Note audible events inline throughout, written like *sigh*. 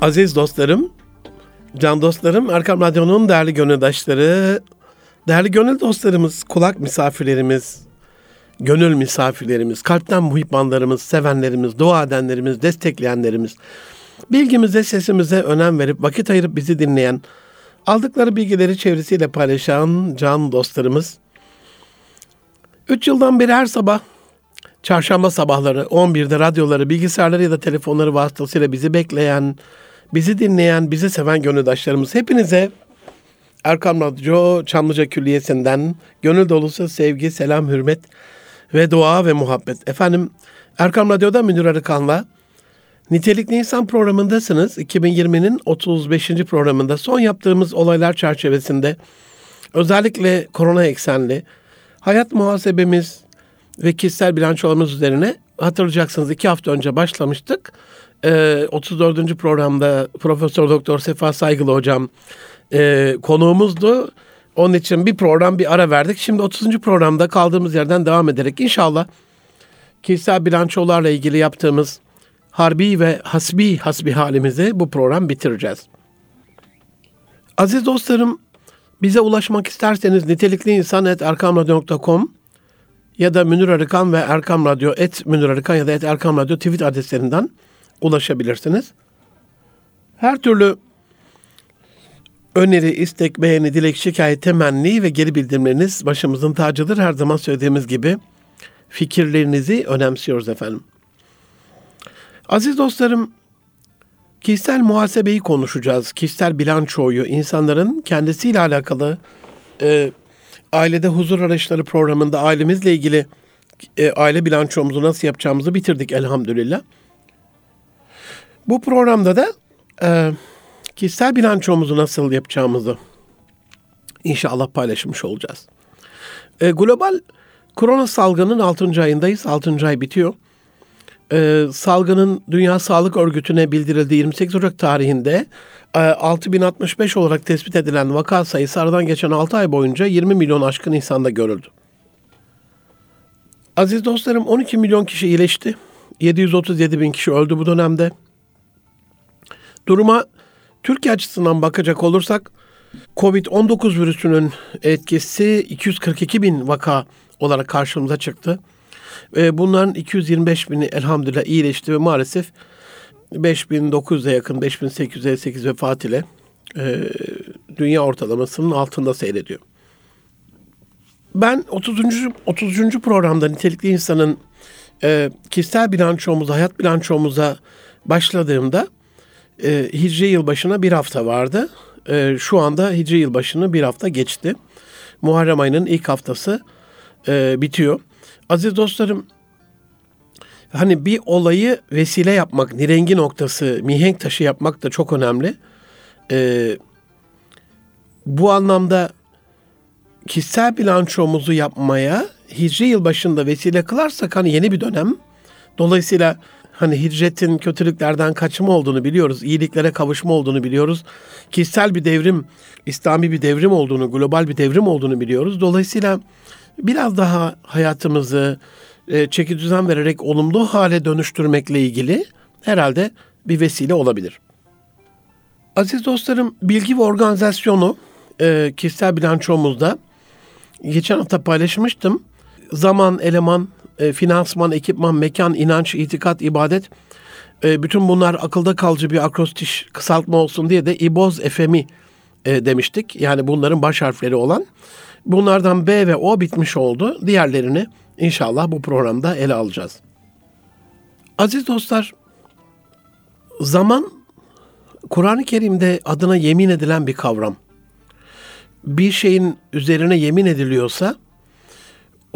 Aziz dostlarım, can dostlarım, Erkam Radyo'nun değerli gönüldaşları, değerli gönül dostlarımız, kulak misafirlerimiz, gönül misafirlerimiz, kalpten muhibbanlarımız, sevenlerimiz, dua edenlerimiz, destekleyenlerimiz, bilgimize, sesimize önem verip vakit ayırıp bizi dinleyen, aldıkları bilgileri çevresiyle paylaşan can dostlarımız, Üç yıldan beri her sabah çarşamba sabahları 11'de radyoları, bilgisayarları ya da telefonları vasıtasıyla bizi bekleyen, bizi dinleyen, bizi seven gönüldaşlarımız hepinize Erkam Radyo Çamlıca Külliyesi'nden gönül dolusu sevgi, selam, hürmet ve dua ve muhabbet. Efendim Erkam Radyo'da Münir Arıkan'la Nitelikli İnsan programındasınız. 2020'nin 35. programında son yaptığımız olaylar çerçevesinde özellikle korona eksenli hayat muhasebemiz ve kişisel bilançolarımız üzerine hatırlayacaksınız iki hafta önce başlamıştık. Ee, 34. programda Profesör Doktor Sefa Saygılı hocam e, konuğumuzdu. Onun için bir program bir ara verdik. Şimdi 30. programda kaldığımız yerden devam ederek inşallah kişisel bilançolarla ilgili yaptığımız harbi ve hasbi hasbi halimizi bu program bitireceğiz. Aziz dostlarım bize ulaşmak isterseniz nitelikli insan et erkamradyo.com ya da Münir Arıkan ve Erkam Radyo et Münir Arıkan ya da et Erkam Radyo tweet adreslerinden ulaşabilirsiniz. Her türlü öneri, istek, beğeni, dilek, şikayet, temenni ve geri bildirimleriniz başımızın tacıdır. Her zaman söylediğimiz gibi fikirlerinizi önemsiyoruz efendim. Aziz dostlarım, kişisel muhasebeyi konuşacağız. Kişisel bilançoyu, insanların kendisiyle alakalı e, ailede huzur araçları programında ailemizle ilgili e, aile bilançomuzu nasıl yapacağımızı bitirdik elhamdülillah. Bu programda da e, kişisel bilançomuzu nasıl yapacağımızı inşallah paylaşmış olacağız. E, global korona salgının 6. ayındayız. 6. ay bitiyor. E, salgının Dünya Sağlık Örgütü'ne bildirildiği 28 Ocak tarihinde 6065 olarak tespit edilen vaka sayısı aradan geçen 6 ay boyunca 20 milyon aşkın insanda görüldü. Aziz dostlarım 12 milyon kişi iyileşti. 737 bin kişi öldü bu dönemde. Duruma Türkiye açısından bakacak olursak Covid-19 virüsünün etkisi 242 bin vaka olarak karşımıza çıktı. Bunların 225 bini elhamdülillah iyileşti ve maalesef 5900'e yakın 5858 vefat ile e, dünya ortalamasının altında seyrediyor. Ben 30. 30. programda nitelikli insanın e, kişisel bilançomuza, hayat bilançomuza başladığımda e, Hicri yılbaşına bir hafta vardı. E, şu anda Hicri yılbaşını bir hafta geçti. Muharrem ayının ilk haftası e, bitiyor. Aziz dostlarım hani bir olayı vesile yapmak, nirengi noktası, mihenk taşı yapmak da çok önemli. Ee, bu anlamda kişisel bilançomuzu yapmaya hicri yıl başında vesile kılarsak hani yeni bir dönem. Dolayısıyla hani hicretin kötülüklerden kaçma olduğunu biliyoruz. iyiliklere kavuşma olduğunu biliyoruz. Kişisel bir devrim, İslami bir devrim olduğunu, global bir devrim olduğunu biliyoruz. Dolayısıyla biraz daha hayatımızı, e, çeki düzen vererek olumlu hale dönüştürmekle ilgili herhalde bir vesile olabilir. Aziz dostlarım, bilgi ve organizasyonu e, kişisel bilançomuzda geçen hafta paylaşmıştım. Zaman, eleman, e, finansman, ekipman, mekan, inanç, itikat, ibadet e, bütün bunlar akılda kalıcı bir akrostiş kısaltma olsun diye de İboz Efemi e, demiştik. Yani bunların baş harfleri olan. Bunlardan B ve O bitmiş oldu. Diğerlerini İnşallah bu programda ele alacağız. Aziz dostlar, zaman Kur'an-ı Kerim'de adına yemin edilen bir kavram. Bir şeyin üzerine yemin ediliyorsa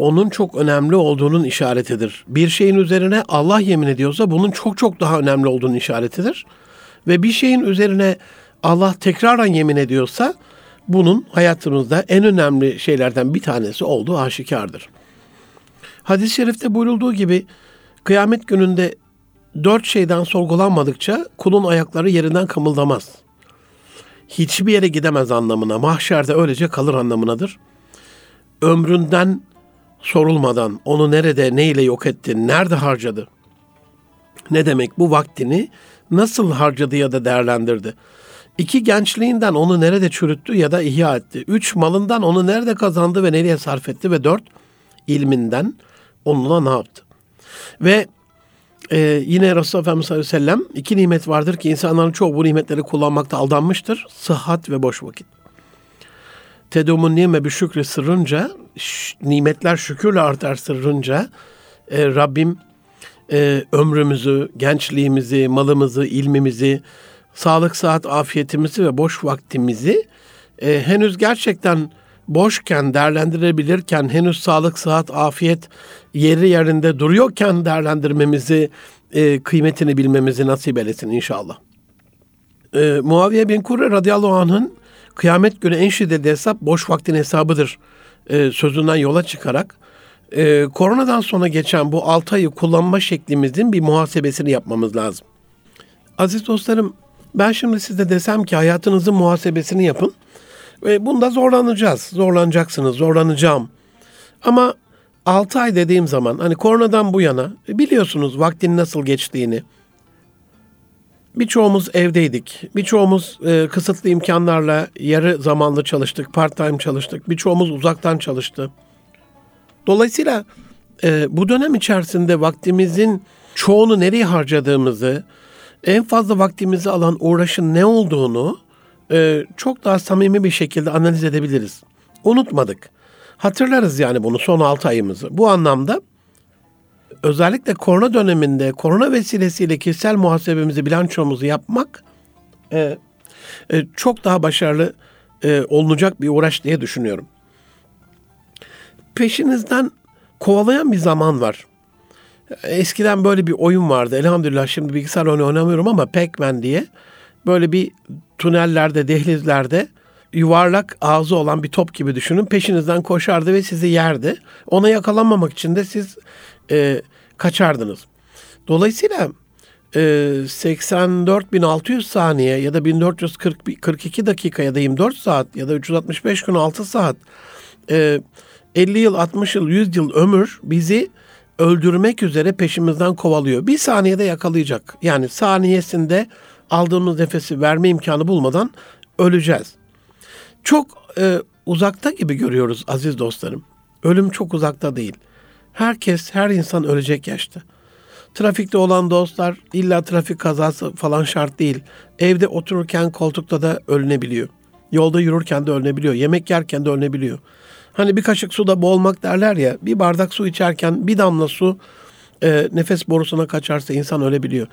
onun çok önemli olduğunun işaretidir. Bir şeyin üzerine Allah yemin ediyorsa bunun çok çok daha önemli olduğunun işaretidir. Ve bir şeyin üzerine Allah tekrardan yemin ediyorsa bunun hayatımızda en önemli şeylerden bir tanesi olduğu aşikardır. Hadis-i şerifte buyurulduğu gibi kıyamet gününde dört şeyden sorgulanmadıkça kulun ayakları yerinden kımıldamaz. Hiçbir yere gidemez anlamına, mahşerde öylece kalır anlamınadır. Ömründen sorulmadan onu nerede, neyle yok etti, nerede harcadı? Ne demek bu vaktini nasıl harcadı ya da değerlendirdi? İki gençliğinden onu nerede çürüttü ya da ihya etti? Üç malından onu nerede kazandı ve nereye sarf etti? Ve dört ilminden onunla ne yaptı? Ve e, yine Resulullah Efendimiz sallallahu aleyhi ve sellem iki nimet vardır ki insanların çoğu bu nimetleri kullanmakta aldanmıştır. Sıhhat ve boş vakit. Tedumun nime bir şükre sırrınca, nimetler şükürle artar sırrınca e, Rabbim e, ömrümüzü, gençliğimizi, malımızı, ilmimizi, sağlık, saat, afiyetimizi ve boş vaktimizi e, henüz gerçekten boşken, değerlendirebilirken, henüz sağlık, saat, afiyet yeri yerinde duruyorken değerlendirmemizi, e, kıymetini bilmemizi nasip eylesin inşallah. E, Muaviye bin Kurre radıyallahu anh'ın kıyamet günü en şiddetli hesap boş vaktin hesabıdır e, sözünden yola çıkarak e, koronadan sonra geçen bu 6 ayı kullanma şeklimizin bir muhasebesini yapmamız lazım. Aziz dostlarım ben şimdi size desem ki hayatınızın muhasebesini yapın. Ve bunda zorlanacağız. Zorlanacaksınız, zorlanacağım. Ama 6 ay dediğim zaman hani koronadan bu yana e, biliyorsunuz vaktin nasıl geçtiğini. Birçoğumuz evdeydik. Birçoğumuz e, kısıtlı imkanlarla yarı zamanlı çalıştık, part time çalıştık. Birçoğumuz uzaktan çalıştı. Dolayısıyla e, bu dönem içerisinde vaktimizin çoğunu nereye harcadığımızı, en fazla vaktimizi alan uğraşın ne olduğunu e, çok daha samimi bir şekilde analiz edebiliriz. Unutmadık. Hatırlarız yani bunu son 6 ayımızı. Bu anlamda özellikle korona döneminde korona vesilesiyle kişisel muhasebemizi, bilançomuzu yapmak e, e, çok daha başarılı e, olunacak bir uğraş diye düşünüyorum. Peşinizden kovalayan bir zaman var. Eskiden böyle bir oyun vardı. Elhamdülillah şimdi bilgisayar oyunu oynamıyorum ama Pac-Man diye böyle bir tünellerde, dehlizlerde yuvarlak ağzı olan bir top gibi düşünün. Peşinizden koşardı ve sizi yerdi. Ona yakalanmamak için de siz e, kaçardınız. Dolayısıyla e, 84.600 saniye ya da 1442 dakika ya da 24 saat ya da 365 gün 6 saat e, 50 yıl, 60 yıl, 100 yıl ömür bizi öldürmek üzere peşimizden kovalıyor. Bir saniyede yakalayacak. Yani saniyesinde aldığımız nefesi verme imkanı bulmadan öleceğiz. Çok e, uzakta gibi görüyoruz aziz dostlarım. Ölüm çok uzakta değil. Herkes, her insan ölecek yaşta. Trafikte olan dostlar illa trafik kazası falan şart değil. Evde otururken koltukta da ölünebiliyor. Yolda yürürken de ölünebiliyor. Yemek yerken de ölünebiliyor. Hani bir kaşık suda boğulmak derler ya. Bir bardak su içerken bir damla su e, nefes borusuna kaçarsa insan ölebiliyor.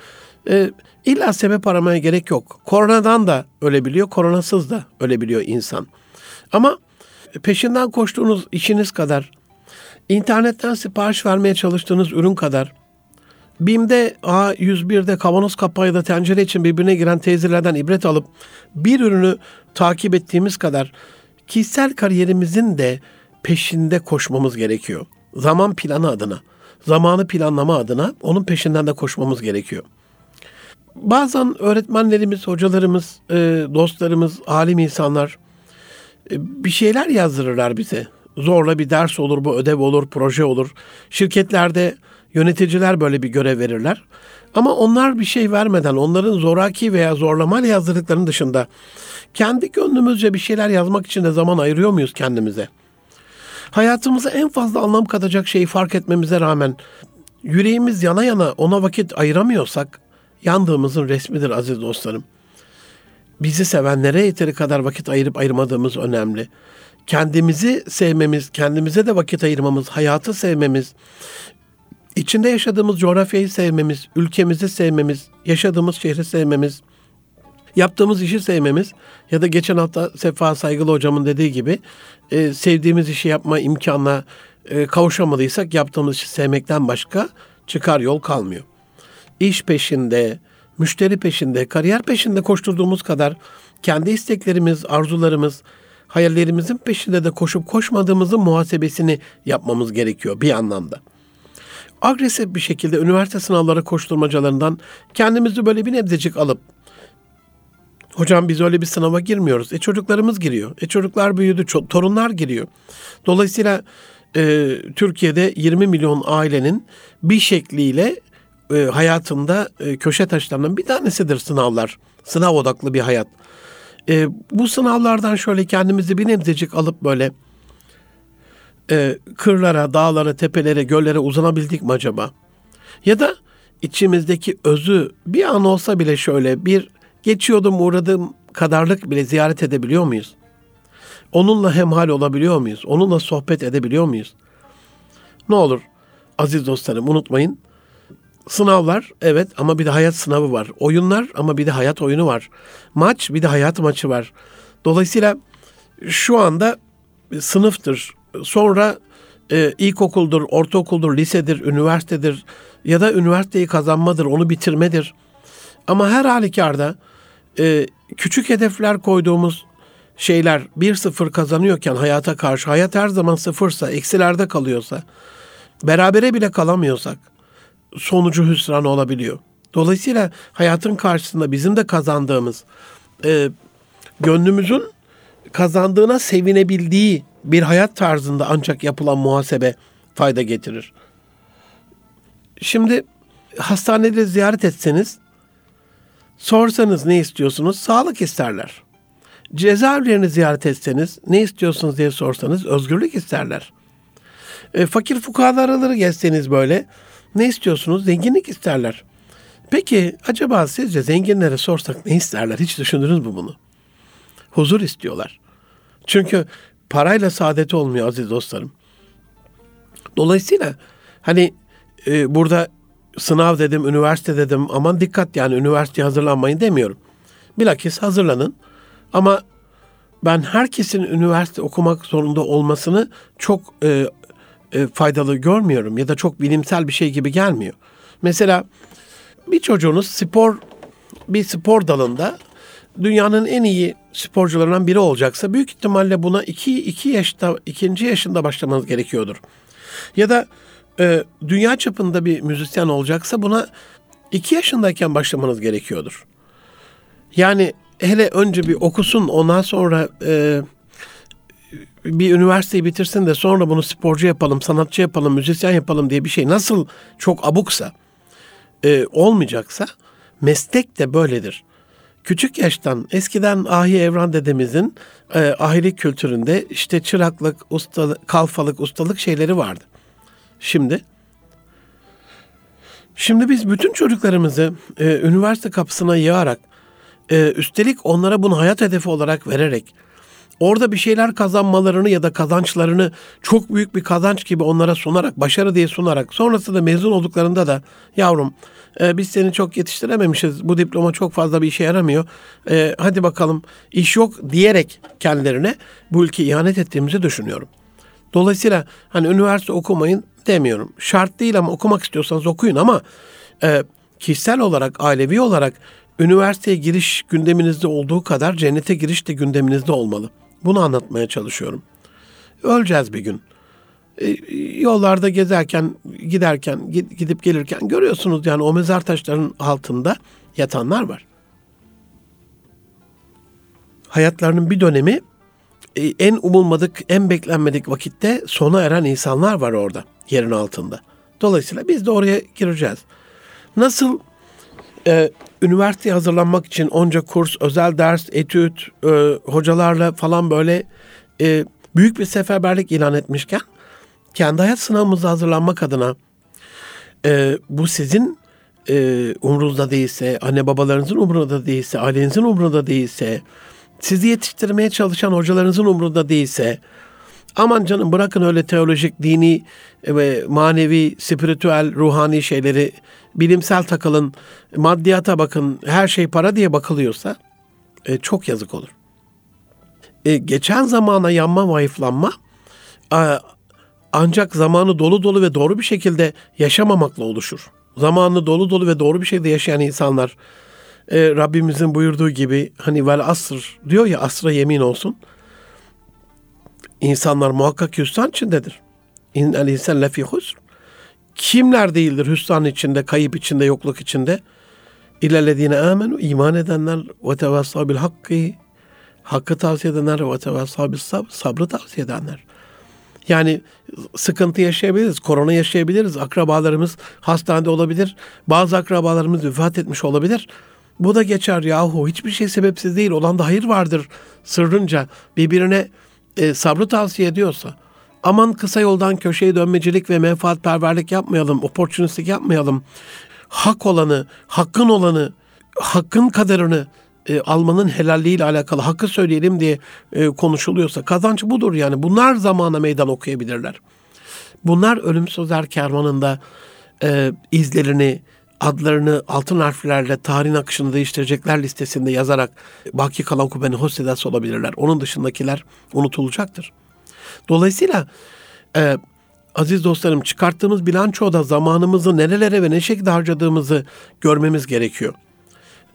E, illa sebep aramaya gerek yok. Koronadan da ölebiliyor, koronasız da ölebiliyor insan. Ama peşinden koştuğunuz işiniz kadar, internetten sipariş vermeye çalıştığınız ürün kadar, BİM'de A101'de kavanoz kapağıyla tencere için birbirine giren teyzelerden ibret alıp bir ürünü takip ettiğimiz kadar kişisel kariyerimizin de peşinde koşmamız gerekiyor. Zaman planı adına, zamanı planlama adına onun peşinden de koşmamız gerekiyor. Bazen öğretmenlerimiz, hocalarımız, e, dostlarımız, alim insanlar e, bir şeyler yazdırırlar bize. Zorla bir ders olur, bu ödev olur, proje olur. Şirketlerde yöneticiler böyle bir görev verirler. Ama onlar bir şey vermeden, onların zoraki veya zorlamayla yazdırdıklarının dışında kendi gönlümüzce bir şeyler yazmak için de zaman ayırıyor muyuz kendimize? Hayatımıza en fazla anlam katacak şeyi fark etmemize rağmen yüreğimiz yana yana ona vakit ayıramıyorsak yandığımızın resmidir aziz dostlarım. Bizi sevenlere yeteri kadar vakit ayırıp ayırmadığımız önemli. Kendimizi sevmemiz, kendimize de vakit ayırmamız, hayatı sevmemiz, içinde yaşadığımız coğrafyayı sevmemiz, ülkemizi sevmemiz, yaşadığımız şehri sevmemiz, yaptığımız işi sevmemiz ya da geçen hafta Sefa Saygılı hocamın dediği gibi e, sevdiğimiz işi yapma imkanına e, kavuşamadıysak yaptığımız işi sevmekten başka çıkar yol kalmıyor. İş peşinde, müşteri peşinde, kariyer peşinde koşturduğumuz kadar kendi isteklerimiz, arzularımız, hayallerimizin peşinde de koşup koşmadığımızın muhasebesini yapmamız gerekiyor bir anlamda. Agresif bir şekilde üniversite sınavları koşturmacalarından kendimizi böyle bir nebzecik alıp Hocam biz öyle bir sınava girmiyoruz. E çocuklarımız giriyor. E çocuklar büyüdü, torunlar giriyor. Dolayısıyla e, Türkiye'de 20 milyon ailenin bir şekliyle e, hayatımda e, köşe taşlarından bir tanesidir sınavlar. Sınav odaklı bir hayat. E, bu sınavlardan şöyle kendimizi bir nebzecik alıp böyle e, kırlara, dağlara, tepelere, göllere uzanabildik mi acaba? Ya da içimizdeki özü bir an olsa bile şöyle bir geçiyordum uğradığım kadarlık bile ziyaret edebiliyor muyuz? Onunla hemhal olabiliyor muyuz? Onunla sohbet edebiliyor muyuz? Ne olur aziz dostlarım unutmayın. Sınavlar evet ama bir de hayat sınavı var. Oyunlar ama bir de hayat oyunu var. Maç bir de hayat maçı var. Dolayısıyla şu anda sınıftır. Sonra e, ilkokuldur, ortaokuldur, lisedir, üniversitedir ya da üniversiteyi kazanmadır, onu bitirmedir. Ama her halükarda e, küçük hedefler koyduğumuz şeyler 1-0 kazanıyorken hayata karşı hayat her zaman sıfırsa, eksilerde kalıyorsa, berabere bile kalamıyorsak sonucu hüsran olabiliyor. Dolayısıyla hayatın karşısında bizim de kazandığımız, e, gönlümüzün kazandığına sevinebildiği bir hayat tarzında ancak yapılan muhasebe fayda getirir. Şimdi hastanede ziyaret etseniz, sorsanız ne istiyorsunuz? Sağlık isterler. Cezaevlerini ziyaret etseniz, ne istiyorsunuz diye sorsanız özgürlük isterler. E, fakir fukaraları gezseniz böyle, ne istiyorsunuz? Zenginlik isterler. Peki acaba sizce zenginlere sorsak ne isterler? Hiç düşündünüz mü bunu? Huzur istiyorlar. Çünkü parayla saadet olmuyor aziz dostlarım. Dolayısıyla hani e, burada sınav dedim, üniversite dedim. Aman dikkat yani üniversiteye hazırlanmayın demiyorum. Bilakis hazırlanın. Ama ben herkesin üniversite okumak zorunda olmasını çok e, e, faydalı görmüyorum ya da çok bilimsel bir şey gibi gelmiyor. Mesela bir çocuğunuz spor bir spor dalında dünyanın en iyi sporcularından biri olacaksa büyük ihtimalle buna iki, iki yaşta, ikinci yaşında başlamanız gerekiyordur. Ya da e, dünya çapında bir müzisyen olacaksa buna iki yaşındayken başlamanız gerekiyordur. Yani hele önce bir okusun ondan sonra e, bir üniversiteyi bitirsin de sonra bunu sporcu yapalım, sanatçı yapalım, müzisyen yapalım diye bir şey nasıl çok abuksa e, olmayacaksa meslek de böyledir. Küçük yaştan eskiden Ahi Evran dedemizin e, ahilik kültüründe işte çıraklık, ustalık, kalfalık, ustalık şeyleri vardı. Şimdi Şimdi biz bütün çocuklarımızı e, üniversite kapısına yığarak, e, üstelik onlara bunu hayat hedefi olarak vererek, orada bir şeyler kazanmalarını ya da kazançlarını çok büyük bir kazanç gibi onlara sunarak, başarı diye sunarak, sonrasında mezun olduklarında da yavrum e, biz seni çok yetiştirememişiz, bu diploma çok fazla bir işe yaramıyor, e, hadi bakalım iş yok diyerek kendilerine bu ülke ihanet ettiğimizi düşünüyorum. Dolayısıyla hani üniversite okumayın demiyorum. Şart değil ama okumak istiyorsanız okuyun ama e, kişisel olarak, ailevi olarak üniversiteye giriş gündeminizde olduğu kadar cennete giriş de gündeminizde olmalı. Bunu anlatmaya çalışıyorum. Öleceğiz bir gün. E, yollarda gezerken, giderken, gidip gelirken görüyorsunuz yani o mezar taşlarının altında yatanlar var. Hayatlarının bir dönemi e, en umulmadık, en beklenmedik vakitte sona eren insanlar var orada, yerin altında. Dolayısıyla biz de oraya gireceğiz. Nasıl e, üniversiteye hazırlanmak için onca kurs, özel ders, etüt, e, hocalarla falan böyle e, büyük bir seferberlik ilan etmişken kendi hayat sınavımıza hazırlanmak adına e, bu sizin e, umrunuzda değilse, anne babalarınızın umrunda değilse, ailenizin umrunda değilse, sizi yetiştirmeye çalışan hocalarınızın umrunda değilse, aman canım bırakın öyle teolojik, dini ve manevi, spiritüel, ruhani şeyleri bilimsel takılın, maddiyata bakın, her şey para diye bakılıyorsa e, çok yazık olur. E, geçen zamana yanma, vayıflanma e, ancak zamanı dolu dolu ve doğru bir şekilde yaşamamakla oluşur. Zamanını dolu dolu ve doğru bir şekilde yaşayan insanlar e, Rabbimizin buyurduğu gibi hani vel asr diyor ya asra yemin olsun. İnsanlar muhakkak hüsran içindedir. İnnel insan lefi husr. Kimler değildir hüsran içinde, kayıp içinde, yokluk içinde? İllellezine amenu iman edenler ve tevassa bil hakkı hakkı tavsiye edenler ve tevassa bil sabr, sabrı tavsiye edenler. Yani sıkıntı yaşayabiliriz, korona yaşayabiliriz, akrabalarımız hastanede olabilir, bazı akrabalarımız vefat etmiş olabilir. Bu da geçer yahu hiçbir şey sebepsiz değil olan da hayır vardır sırrınca birbirine e, sabrı tavsiye ediyorsa. Aman kısa yoldan köşeye dönmecilik ve menfaatperverlik yapmayalım, opportunistik yapmayalım. Hak olanı, hakkın olanı, hakkın kadarını e, almanın helalliğiyle alakalı hakkı söyleyelim diye e, konuşuluyorsa kazanç budur yani. Bunlar zamana meydan okuyabilirler. Bunlar ölümsüzler kervanında e, izlerini, adlarını altın harflerle tarihin akışını değiştirecekler listesinde yazarak baki kalan kubbenin hossedası olabilirler. Onun dışındakiler unutulacaktır. Dolayısıyla e, aziz dostlarım çıkarttığımız bilançoda zamanımızı nerelere ve ne şekilde harcadığımızı görmemiz gerekiyor.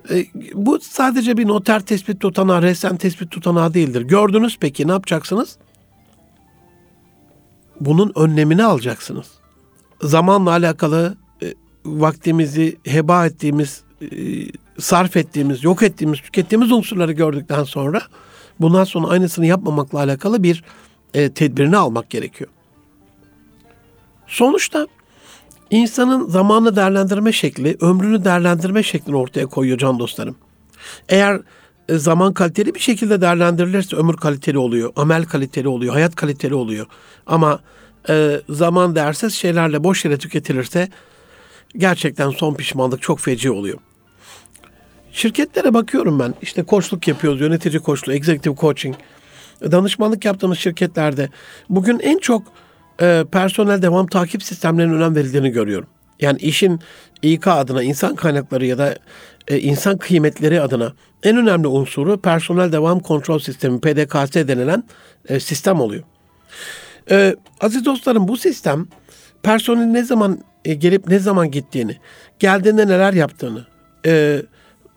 E, bu sadece bir noter tespit tutanağı, resen tespit tutanağı değildir. Gördünüz peki ne yapacaksınız? Bunun önlemini alacaksınız. Zamanla alakalı vaktimizi heba ettiğimiz, e, sarf ettiğimiz, yok ettiğimiz, tükettiğimiz unsurları gördükten sonra bundan sonra aynısını yapmamakla alakalı bir e, tedbirini almak gerekiyor. Sonuçta insanın zamanı değerlendirme şekli, ömrünü değerlendirme şeklini ortaya koyuyor can dostlarım. Eğer e, zaman kaliteli bir şekilde değerlendirilirse ömür kaliteli oluyor, amel kaliteli oluyor, hayat kaliteli oluyor. Ama e, zaman değersiz şeylerle boş yere tüketilirse gerçekten son pişmanlık çok feci oluyor. Şirketlere bakıyorum ben. İşte koçluk yapıyoruz, yönetici koçluğu, executive coaching. Danışmanlık yaptığımız şirketlerde bugün en çok e, personel devam takip sistemlerine önem verildiğini görüyorum. Yani işin İK adına, insan kaynakları ya da e, insan kıymetleri adına en önemli unsuru personel devam kontrol sistemi, PDKS denilen e, sistem oluyor. E, aziz dostlarım bu sistem personel ne zaman e, gelip ne zaman gittiğini, geldiğinde neler yaptığını, e,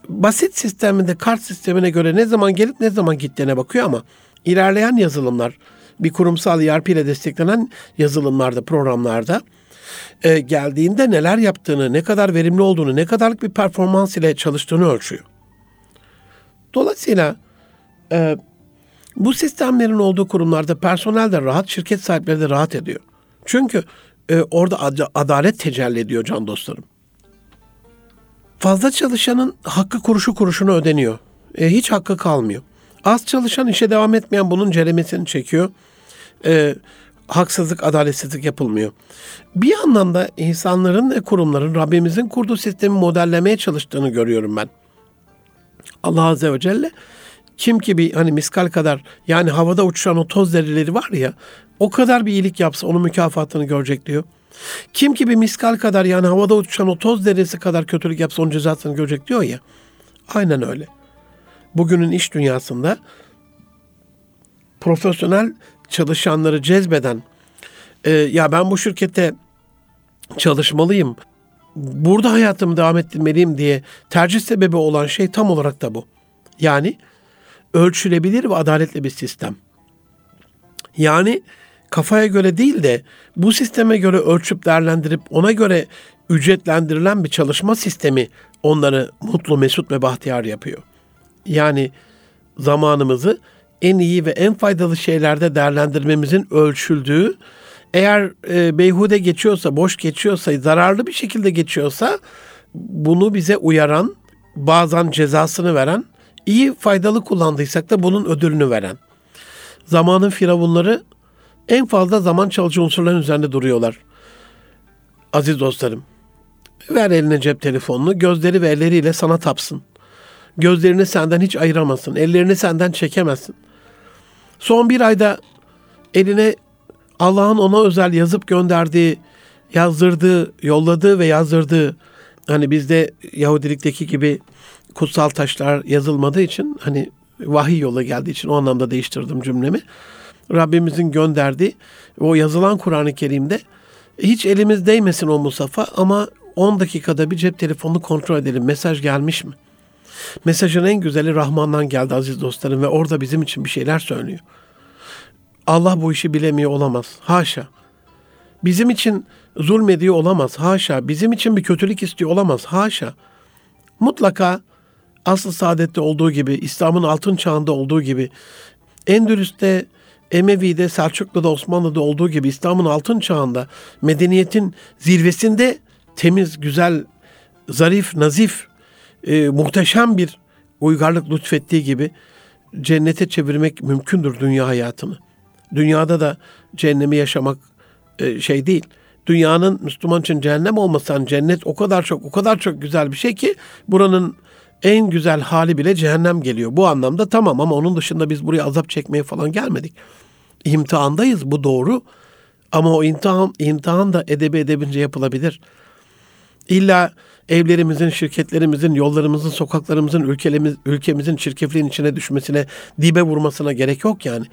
basit sisteminde kart sistemine göre ne zaman gelip ne zaman gittiğine bakıyor ama ilerleyen yazılımlar, bir kurumsal ERP ile desteklenen yazılımlarda, programlarda e, geldiğinde neler yaptığını, ne kadar verimli olduğunu, ne kadarlık bir performans ile çalıştığını ölçüyor. Dolayısıyla e, bu sistemlerin olduğu kurumlarda personel de rahat, şirket sahipleri de rahat ediyor. Çünkü e, orada ad- adalet tecelli ediyor can dostlarım. Fazla çalışanın hakkı kuruşu kuruşuna ödeniyor. E, hiç hakkı kalmıyor. Az çalışan işe devam etmeyen bunun ceremesini çekiyor. E, haksızlık, adaletsizlik yapılmıyor. Bir yandan da insanların ve kurumların Rabbimizin kurduğu sistemi modellemeye çalıştığını görüyorum ben. Allah Azze ve Celle kim ki bir hani miskal kadar yani havada uçuşan o toz zerreleri var ya o kadar bir iyilik yapsa onun mükafatını görecek diyor. Kim ki bir miskal kadar yani havada uçuşan o toz zerresi kadar kötülük yapsa onun cezasını görecek diyor ya. Aynen öyle. Bugünün iş dünyasında profesyonel çalışanları cezbeden e, ya ben bu şirkette çalışmalıyım, burada hayatımı devam ettirmeliyim diye tercih sebebi olan şey tam olarak da bu. Yani ölçülebilir ve adaletli bir sistem. Yani kafaya göre değil de bu sisteme göre ölçüp değerlendirip ona göre ücretlendirilen bir çalışma sistemi onları mutlu, mesut ve bahtiyar yapıyor. Yani zamanımızı en iyi ve en faydalı şeylerde değerlendirmemizin ölçüldüğü, eğer e, beyhude geçiyorsa, boş geçiyorsa, zararlı bir şekilde geçiyorsa bunu bize uyaran, bazen cezasını veren, iyi faydalı kullandıysak da bunun ödülünü veren. Zamanın firavunları en fazla zaman çalıcı unsurların üzerinde duruyorlar. Aziz dostlarım, ver eline cep telefonunu, gözleri ve elleriyle sana tapsın. Gözlerini senden hiç ayıramasın, ellerini senden çekemezsin. Son bir ayda eline Allah'ın ona özel yazıp gönderdiği, yazdırdığı, yolladığı ve yazdırdığı, hani bizde Yahudilikteki gibi kutsal taşlar yazılmadığı için, hani vahiy yola geldiği için o anlamda değiştirdim cümlemi. Rabbimizin gönderdiği o yazılan Kur'an-ı Kerim'de hiç elimiz değmesin o musafa ama 10 dakikada bir cep telefonunu kontrol edelim. Mesaj gelmiş mi? Mesajın en güzeli Rahman'dan geldi aziz dostlarım ve orada bizim için bir şeyler söylüyor. Allah bu işi bilemiyor olamaz. Haşa. Bizim için zulmediyor olamaz. Haşa. Bizim için bir kötülük istiyor olamaz. Haşa. Mutlaka asıl saadette olduğu gibi, İslam'ın altın çağında olduğu gibi Endülüs'te Emevi'de, Selçuklu'da, Osmanlı'da olduğu gibi İslam'ın altın çağında medeniyetin zirvesinde temiz, güzel, zarif, nazif, e, muhteşem bir uygarlık lütfettiği gibi cennete çevirmek mümkündür dünya hayatını. Dünyada da cehennemi yaşamak e, şey değil. Dünyanın Müslüman için cehennem olmasan cennet o kadar çok o kadar çok güzel bir şey ki buranın en güzel hali bile cehennem geliyor. Bu anlamda tamam ama onun dışında biz buraya azap çekmeye falan gelmedik. İmtihandayız bu doğru. Ama o imtihan, imtihan da edebi edebince yapılabilir. İlla evlerimizin, şirketlerimizin, yollarımızın, sokaklarımızın, ülkemiz, ülkemizin çirkefliğin içine düşmesine, dibe vurmasına gerek yok yani.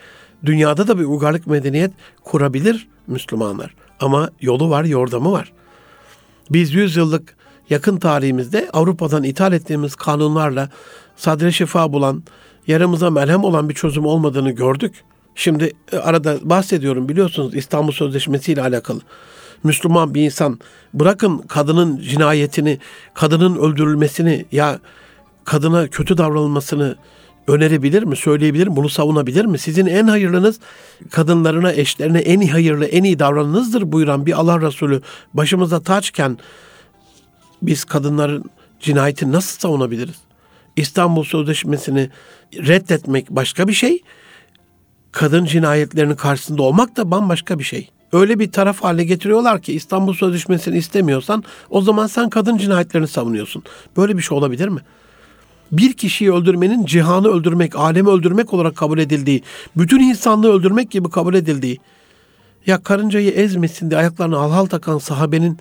Dünyada da bir uygarlık medeniyet kurabilir Müslümanlar. Ama yolu var, yordamı var. Biz 100 yıllık yakın tarihimizde Avrupa'dan ithal ettiğimiz kanunlarla sadre şifa bulan, yaramıza merhem olan bir çözüm olmadığını gördük. Şimdi e, arada bahsediyorum biliyorsunuz İstanbul Sözleşmesi ile alakalı. Müslüman bir insan bırakın kadının cinayetini, kadının öldürülmesini ya kadına kötü davranılmasını önerebilir mi, söyleyebilir mi, bunu savunabilir mi? Sizin en hayırlınız kadınlarına, eşlerine en iyi hayırlı, en iyi davranınızdır buyuran bir Allah Resulü başımıza taçken biz kadınların cinayetini nasıl savunabiliriz? İstanbul Sözleşmesi'ni reddetmek başka bir şey, kadın cinayetlerinin karşısında olmak da bambaşka bir şey. Öyle bir taraf haline getiriyorlar ki İstanbul Sözleşmesi'ni istemiyorsan o zaman sen kadın cinayetlerini savunuyorsun. Böyle bir şey olabilir mi? Bir kişiyi öldürmenin cihanı öldürmek, alemi öldürmek olarak kabul edildiği, bütün insanlığı öldürmek gibi kabul edildiği, ya karıncayı ezmesin diye ayaklarına halhal takan sahabenin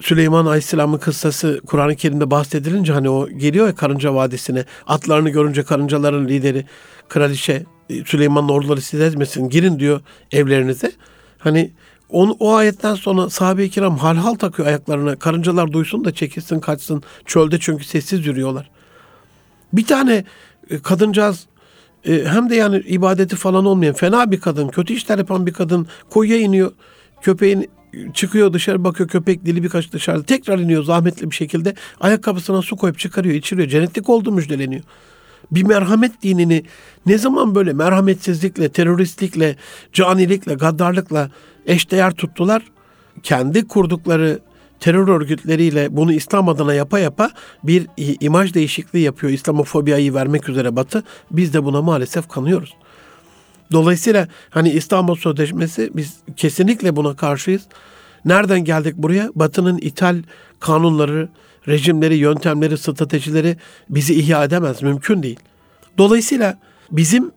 Süleyman Aleyhisselam'ın kıssası Kur'an-ı Kerim'de bahsedilince hani o geliyor ya Karınca Vadisi'ne. Atlarını görünce karıncaların lideri kraliçe Süleyman'ın orduları siz ezmesin girin diyor evlerinize. Hani onu, o ayetten sonra sahabe-i kiram hal hal takıyor ayaklarına. Karıncalar duysun da çekilsin kaçsın. Çölde çünkü sessiz yürüyorlar. Bir tane e, kadıncağız e, hem de yani ibadeti falan olmayan fena bir kadın, kötü işler yapan bir kadın koyuya iniyor. Köpeğin çıkıyor dışarı bakıyor köpek dili birkaç dışarıda tekrar iniyor zahmetli bir şekilde ayakkabısına su koyup çıkarıyor içiriyor cennetlik oldu müjdeleniyor. Bir merhamet dinini ne zaman böyle merhametsizlikle, teröristlikle, canilikle, gaddarlıkla eşdeğer tuttular? Kendi kurdukları terör örgütleriyle bunu İslam adına yapa yapa bir imaj değişikliği yapıyor. İslamofobiayı vermek üzere Batı. Biz de buna maalesef kanıyoruz. Dolayısıyla hani İstanbul Sözleşmesi biz kesinlikle buna karşıyız. Nereden geldik buraya? Batı'nın ithal kanunları, rejimleri, yöntemleri, stratejileri bizi ihya edemez. Mümkün değil. Dolayısıyla bizim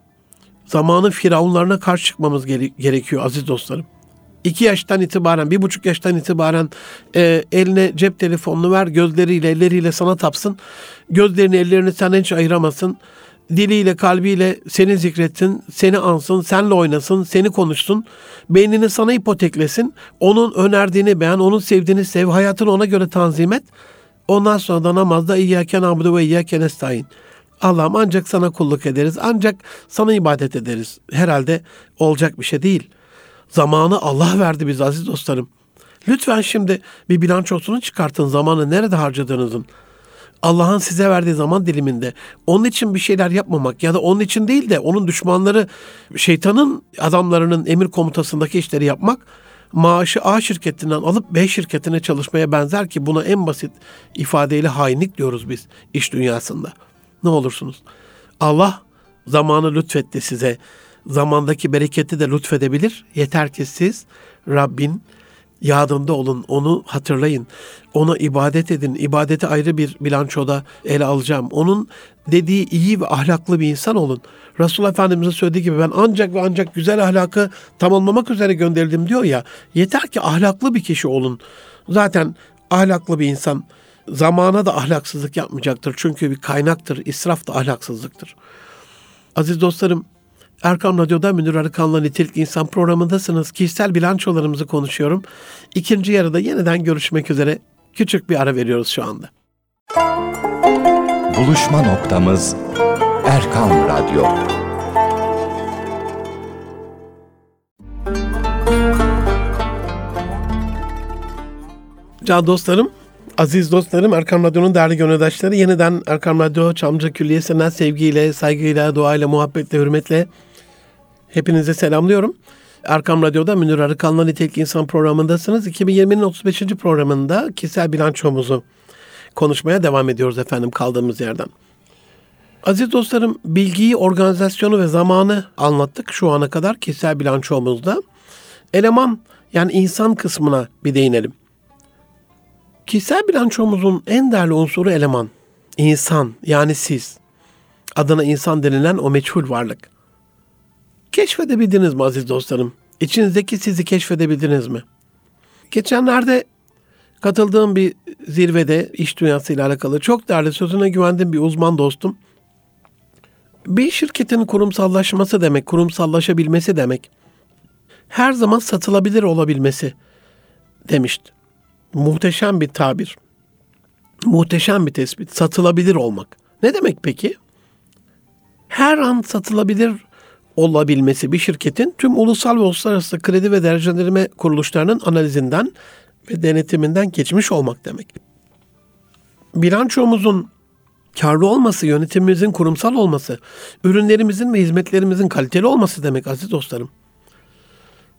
zamanın firavunlarına karşı çıkmamız gerekiyor aziz dostlarım. 2 yaştan itibaren, bir buçuk yaştan itibaren e, eline cep telefonunu ver, gözleriyle, elleriyle sana tapsın. Gözlerini, ellerini sen hiç ayıramasın. Diliyle, kalbiyle seni zikretsin, seni ansın, senle oynasın, seni konuşsun. Beynini sana ipoteklesin. Onun önerdiğini beğen, onun sevdiğini sev, hayatını ona göre tanzim et. Ondan sonra da namazda İyyâken abudu ve İyyâken estaîn. Allah'ım ancak sana kulluk ederiz, ancak sana ibadet ederiz. Herhalde olacak bir şey değil.'' Zamanı Allah verdi biz aziz dostlarım. Lütfen şimdi bir bilançosunu çıkartın zamanı nerede harcadığınızın. Allah'ın size verdiği zaman diliminde onun için bir şeyler yapmamak ya da onun için değil de onun düşmanları şeytanın adamlarının emir komutasındaki işleri yapmak maaşı A şirketinden alıp B şirketine çalışmaya benzer ki buna en basit ifadeyle hainlik diyoruz biz iş dünyasında. Ne olursunuz. Allah zamanı lütfetti size zamandaki bereketi de lütfedebilir. Yeter ki siz Rabbin yadında olun, onu hatırlayın. Ona ibadet edin. İbadeti ayrı bir bilançoda ele alacağım. Onun dediği iyi ve ahlaklı bir insan olun. Resulullah Efendimiz'in söylediği gibi ben ancak ve ancak güzel ahlakı tamamlamak üzere gönderildim diyor ya. Yeter ki ahlaklı bir kişi olun. Zaten ahlaklı bir insan zamana da ahlaksızlık yapmayacaktır. Çünkü bir kaynaktır. İsraf da ahlaksızlıktır. Aziz dostlarım, Erkam Radyo'da Münir Arıkan'la Nitelik İnsan programındasınız. Kişisel bilançolarımızı konuşuyorum. İkinci yarıda yeniden görüşmek üzere. Küçük bir ara veriyoruz şu anda. Buluşma noktamız Erkam Radyo. Can dostlarım, aziz dostlarım, Erkam Radyo'nun değerli gönüldaşları yeniden Erkam Radyo Çamlıca Külliyesi'nden sevgiyle, saygıyla, duayla, muhabbetle, hürmetle Hepinize selamlıyorum. Erkam Radyo'da Münir Arıkan'la Nitelik İnsan programındasınız. 2020'nin 35. programında kişisel bilançomuzu konuşmaya devam ediyoruz efendim kaldığımız yerden. Aziz dostlarım bilgiyi, organizasyonu ve zamanı anlattık şu ana kadar kişisel bilançomuzda. Eleman yani insan kısmına bir değinelim. Kişisel bilançomuzun en değerli unsuru eleman. İnsan yani siz. Adına insan denilen o meçhul varlık. Keşfedebildiniz mi aziz dostlarım? İçinizdeki sizi keşfedebildiniz mi? Geçenlerde katıldığım bir zirvede iş dünyasıyla alakalı çok değerli sözüne güvendiğim bir uzman dostum. Bir şirketin kurumsallaşması demek, kurumsallaşabilmesi demek. Her zaman satılabilir olabilmesi demişti. Muhteşem bir tabir. Muhteşem bir tespit. Satılabilir olmak. Ne demek peki? Her an satılabilir olabilmesi bir şirketin tüm ulusal ve uluslararası kredi ve derecelendirme kuruluşlarının analizinden ve denetiminden geçmiş olmak demek. Bilançomuzun karlı olması, yönetimimizin kurumsal olması, ürünlerimizin ve hizmetlerimizin kaliteli olması demek aziz dostlarım.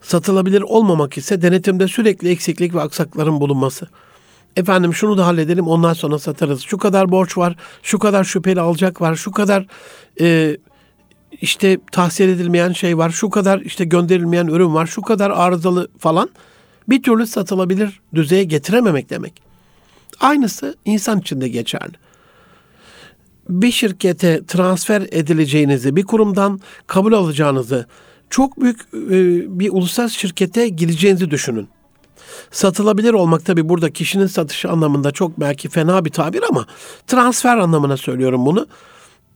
Satılabilir olmamak ise denetimde sürekli eksiklik ve aksakların bulunması. Efendim şunu da halledelim ondan sonra satarız. Şu kadar borç var, şu kadar şüpheli alacak var, şu kadar e, işte tahsil edilmeyen şey var, şu kadar işte gönderilmeyen ürün var, şu kadar arızalı falan bir türlü satılabilir düzeye getirememek demek. Aynısı insan için de geçerli. Bir şirkete transfer edileceğinizi, bir kurumdan kabul alacağınızı, çok büyük e, bir uluslararası şirkete gireceğinizi düşünün. Satılabilir olmak tabi burada kişinin satışı anlamında çok belki fena bir tabir ama transfer anlamına söylüyorum bunu.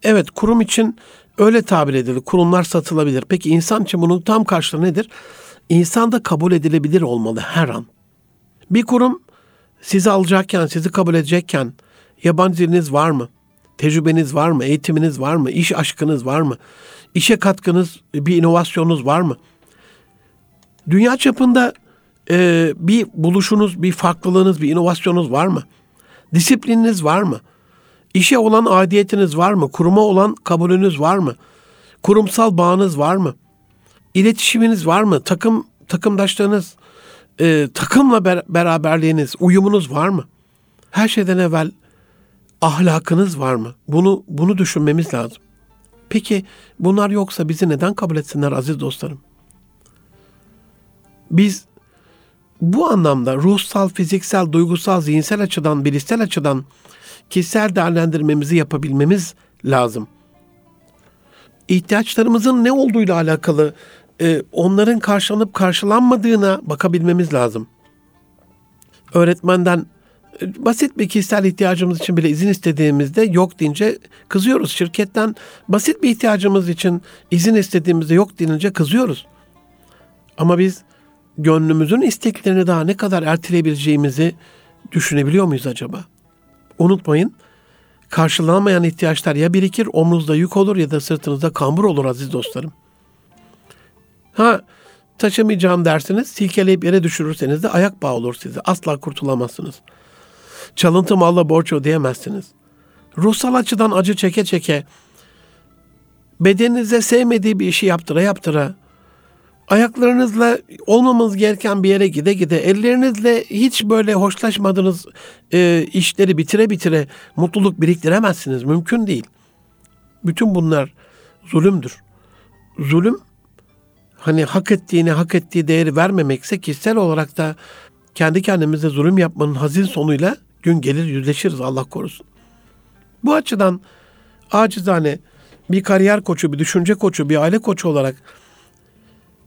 Evet kurum için öyle tabir edilir. Kurumlar satılabilir. Peki insan için bunun tam karşılığı nedir? İnsan da kabul edilebilir olmalı her an. Bir kurum sizi alacakken, sizi kabul edecekken yabancı diliniz var mı? Tecrübeniz var mı? Eğitiminiz var mı? İş aşkınız var mı? İşe katkınız, bir inovasyonunuz var mı? Dünya çapında e, bir buluşunuz, bir farklılığınız, bir inovasyonunuz var mı? Disiplininiz var mı? İşe olan aidiyetiniz var mı? Kuruma olan kabulünüz var mı? Kurumsal bağınız var mı? İletişiminiz var mı? Takım takımdaşlarınız, e, takımla ber- beraberliğiniz, uyumunuz var mı? Her şeyden evvel ahlakınız var mı? Bunu bunu düşünmemiz lazım. Peki bunlar yoksa bizi neden kabul etsinler aziz dostlarım? Biz bu anlamda ruhsal, fiziksel, duygusal, zihinsel açıdan, bilişsel açıdan kişisel değerlendirmemizi yapabilmemiz lazım. İhtiyaçlarımızın ne olduğuyla alakalı e, onların karşılanıp karşılanmadığına bakabilmemiz lazım. Öğretmenden e, basit bir kişisel ihtiyacımız için bile izin istediğimizde yok deyince kızıyoruz. Şirketten basit bir ihtiyacımız için izin istediğimizde yok denince kızıyoruz. Ama biz gönlümüzün isteklerini daha ne kadar erteleyebileceğimizi düşünebiliyor muyuz acaba? Unutmayın, karşılanamayan ihtiyaçlar ya birikir, omuzda yük olur ya da sırtınızda kambur olur aziz dostlarım. Ha, taşımayacağım dersiniz, silkeleyip yere düşürürseniz de ayak bağı olur size. Asla kurtulamazsınız. Çalıntı malla borç ödeyemezsiniz. Ruhsal açıdan acı çeke çeke, bedeninize sevmediği bir işi yaptıra yaptıra, ayaklarınızla olmamız gereken bir yere gide gide, ellerinizle hiç böyle hoşlaşmadığınız e, işleri bitire bitire mutluluk biriktiremezsiniz. Mümkün değil. Bütün bunlar zulümdür. Zulüm hani hak ettiğini, hak ettiği değeri vermemekse kişisel olarak da kendi kendimize zulüm yapmanın hazin sonuyla gün gelir yüzleşiriz Allah korusun. Bu açıdan acizane bir kariyer koçu, bir düşünce koçu, bir aile koçu olarak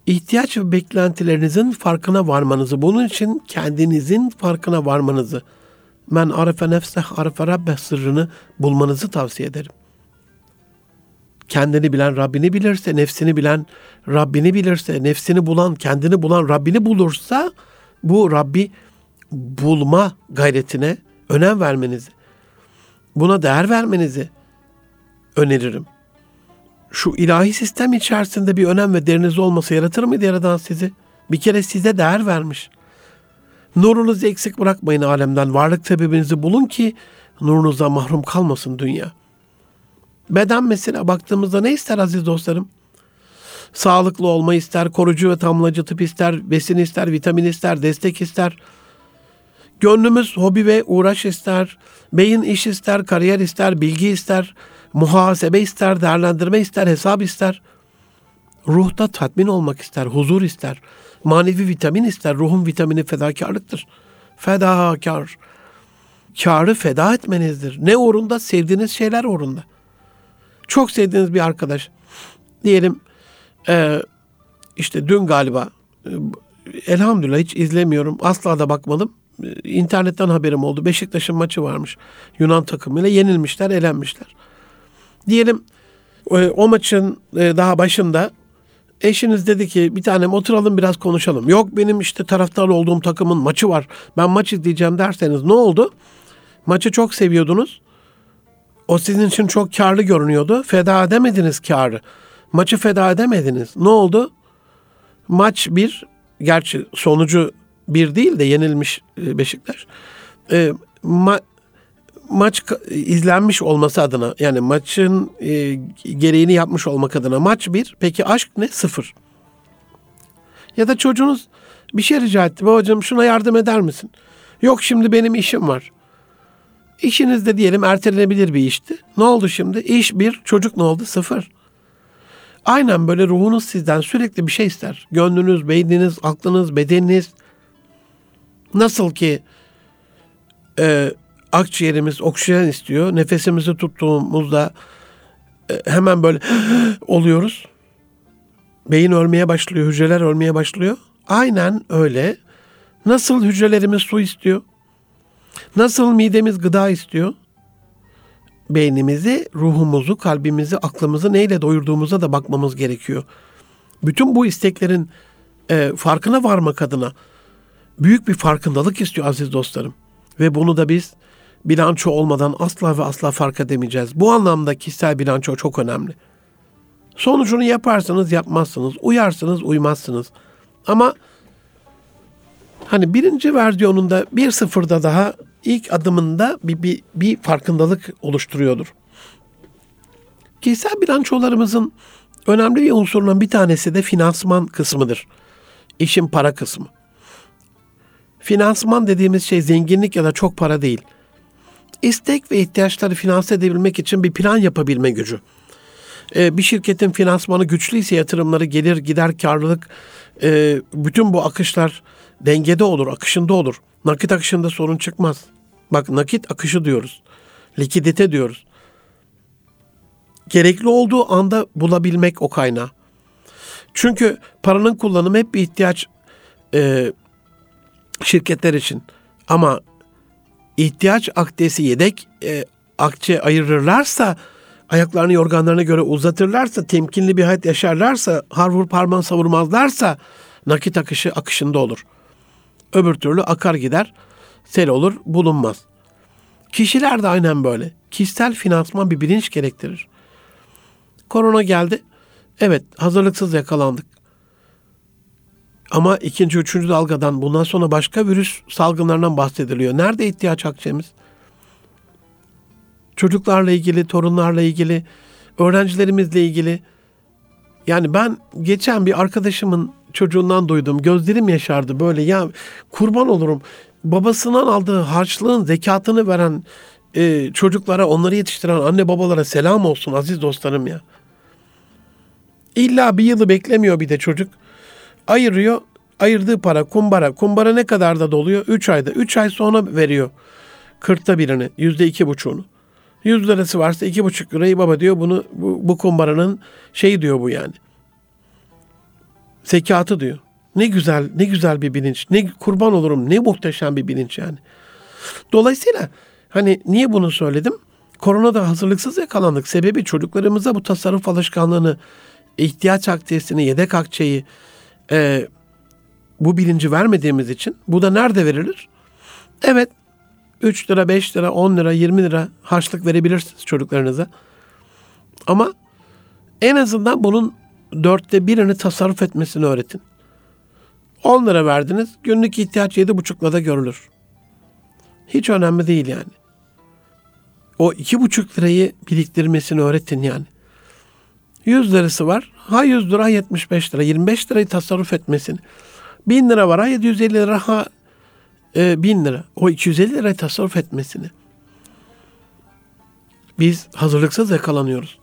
ihtiyaç ve beklentilerinizin farkına varmanızı, bunun için kendinizin farkına varmanızı, men arife nefseh arife rabbeh sırrını bulmanızı tavsiye ederim. Kendini bilen Rabbini bilirse, nefsini bilen Rabbini bilirse, nefsini bulan, kendini bulan Rabbini bulursa bu Rabbi bulma gayretine önem vermenizi, buna değer vermenizi öneririm. Şu ilahi sistem içerisinde bir önem ve değeriniz olması yaratır mıydı Yaradan sizi? Bir kere size değer vermiş. Nurunuzu eksik bırakmayın alemden. Varlık sebebinizi bulun ki nurunuzdan mahrum kalmasın dünya. Beden mesela baktığımızda ne ister aziz dostlarım? Sağlıklı olma ister, koruyucu ve tamlacı tıp ister, besin ister, vitamin ister, destek ister. Gönlümüz hobi ve uğraş ister, beyin iş ister, kariyer ister, bilgi ister, muhasebe ister, değerlendirme ister, hesap ister. Ruhta tatmin olmak ister, huzur ister, manevi vitamin ister. Ruhun vitamini fedakarlıktır. Fedakar. Karı feda etmenizdir. Ne uğrunda? Sevdiğiniz şeyler uğrunda. Çok sevdiğiniz bir arkadaş. Diyelim e, işte dün galiba e, elhamdülillah hiç izlemiyorum. Asla da bakmadım. E, internetten haberim oldu. Beşiktaş'ın maçı varmış. Yunan takımıyla yenilmişler, elenmişler. Diyelim e, o maçın e, daha başında eşiniz dedi ki bir tanem oturalım biraz konuşalım. Yok benim işte taraftar olduğum takımın maçı var. Ben maç izleyeceğim derseniz ne oldu? Maçı çok seviyordunuz. O sizin için çok karlı görünüyordu. Feda edemediniz karı. Maçı feda edemediniz. Ne oldu? Maç bir, gerçi sonucu bir değil de yenilmiş e, Beşiktaş. E, ma- maç izlenmiş olması adına yani maçın e, gereğini yapmış olmak adına maç bir. Peki aşk ne? Sıfır. Ya da çocuğunuz bir şey rica etti. Babacığım şuna yardım eder misin? Yok şimdi benim işim var. İşiniz de diyelim ertelenebilir bir işti. Ne oldu şimdi? İş bir, çocuk ne oldu? Sıfır. Aynen böyle ruhunuz sizden sürekli bir şey ister. Gönlünüz, beyniniz, aklınız, bedeniniz. Nasıl ki e, akciğerimiz oksijen istiyor. Nefesimizi tuttuğumuzda e, hemen böyle *gasps* oluyoruz. Beyin ölmeye başlıyor, hücreler ölmeye başlıyor. Aynen öyle. Nasıl hücrelerimiz su istiyor? Nasıl midemiz gıda istiyor? Beynimizi, ruhumuzu, kalbimizi, aklımızı neyle doyurduğumuza da bakmamız gerekiyor. Bütün bu isteklerin e, farkına varmak adına büyük bir farkındalık istiyor aziz dostlarım. Ve bunu da biz bilanço olmadan asla ve asla fark edemeyeceğiz. Bu anlamda kişisel bilanço çok önemli. Sonucunu yaparsanız yapmazsınız, uyarsınız uymazsınız. Ama hani birinci versiyonunda bir sıfırda daha ilk adımında bir, bir, bir farkındalık oluşturuyordur. Kişisel bilançolarımızın önemli bir unsurundan bir tanesi de finansman kısmıdır. İşin para kısmı. Finansman dediğimiz şey zenginlik ya da çok para değil. İstek ve ihtiyaçları finanse edebilmek için bir plan yapabilme gücü. Ee, bir şirketin finansmanı güçlüyse yatırımları gelir, gider, karlılık, e, bütün bu akışlar dengede olur, akışında olur. Nakit akışında sorun çıkmaz. Bak nakit akışı diyoruz. Likidite diyoruz. Gerekli olduğu anda bulabilmek o kaynağı. Çünkü paranın kullanımı hep bir ihtiyaç e, şirketler için. Ama ihtiyaç akdesi yedek e, akçe ayırırlarsa, ayaklarını yorganlarına göre uzatırlarsa, temkinli bir hayat yaşarlarsa, harvur parmağın savurmazlarsa nakit akışı akışında olur. Öbür türlü akar gider, sel olur, bulunmaz. Kişiler de aynen böyle. Kişisel finansman bir bilinç gerektirir. Korona geldi. Evet, hazırlıksız yakalandık. Ama ikinci, üçüncü dalgadan bundan sonra başka virüs salgınlarından bahsediliyor. Nerede ihtiyaç akçemiz? Çocuklarla ilgili, torunlarla ilgili, öğrencilerimizle ilgili. Yani ben geçen bir arkadaşımın çocuğundan duydum. Gözlerim yaşardı böyle ya kurban olurum. Babasından aldığı harçlığın zekatını veren e, çocuklara, onları yetiştiren anne babalara selam olsun aziz dostlarım ya. İlla bir yılı beklemiyor bir de çocuk. Ayırıyor. Ayırdığı para kumbara. Kumbara ne kadar da doluyor? 3 ayda. 3 ay sonra veriyor. Kırkta birini. Yüzde iki buçuğunu. 100 lirası varsa iki buçuk lirayı baba diyor bunu bu, bu kumbaranın şeyi diyor bu yani. Zekatı diyor. Ne güzel, ne güzel bir bilinç. Ne kurban olurum, ne muhteşem bir bilinç yani. Dolayısıyla hani niye bunu söyledim? Koronada hazırlıksız yakalandık. Sebebi çocuklarımıza bu tasarruf alışkanlığını, ihtiyaç akçesini, yedek akçeyi, e, bu bilinci vermediğimiz için. Bu da nerede verilir? Evet 3 lira, 5 lira, 10 lira, 20 lira harçlık verebilirsiniz çocuklarınıza. Ama en azından bunun dörtte birini tasarruf etmesini öğretin. 10 lira verdiniz, günlük ihtiyaç 7,5'la da görülür. Hiç önemli değil yani. O 2,5 lirayı biriktirmesini öğretin yani. 100 lirası var. Ha 100 lira 75 lira. 25 lirayı tasarruf etmesini. 1000 lira var ha 750 lira ha e, 1000 lira. O 250 lirayı tasarruf etmesini. Biz hazırlıksız yakalanıyoruz.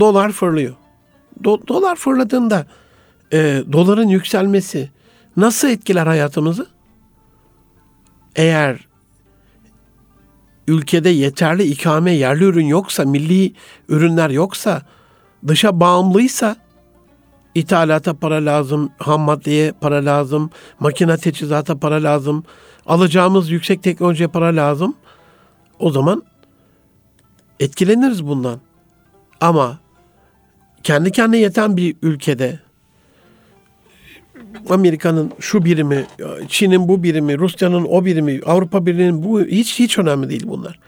Dolar fırlıyor. Do- dolar fırladığında e, doların yükselmesi nasıl etkiler hayatımızı? Eğer ülkede yeterli ikame yerli ürün yoksa, milli ürünler yoksa, dışa bağımlıysa ithalata para lazım, ham maddeye para lazım, makine teçhizata para lazım, alacağımız yüksek teknolojiye para lazım. O zaman etkileniriz bundan. Ama kendi kendine yeten bir ülkede Amerika'nın şu birimi, Çin'in bu birimi, Rusya'nın o birimi, Avrupa Birliği'nin bu hiç hiç önemli değil bunlar.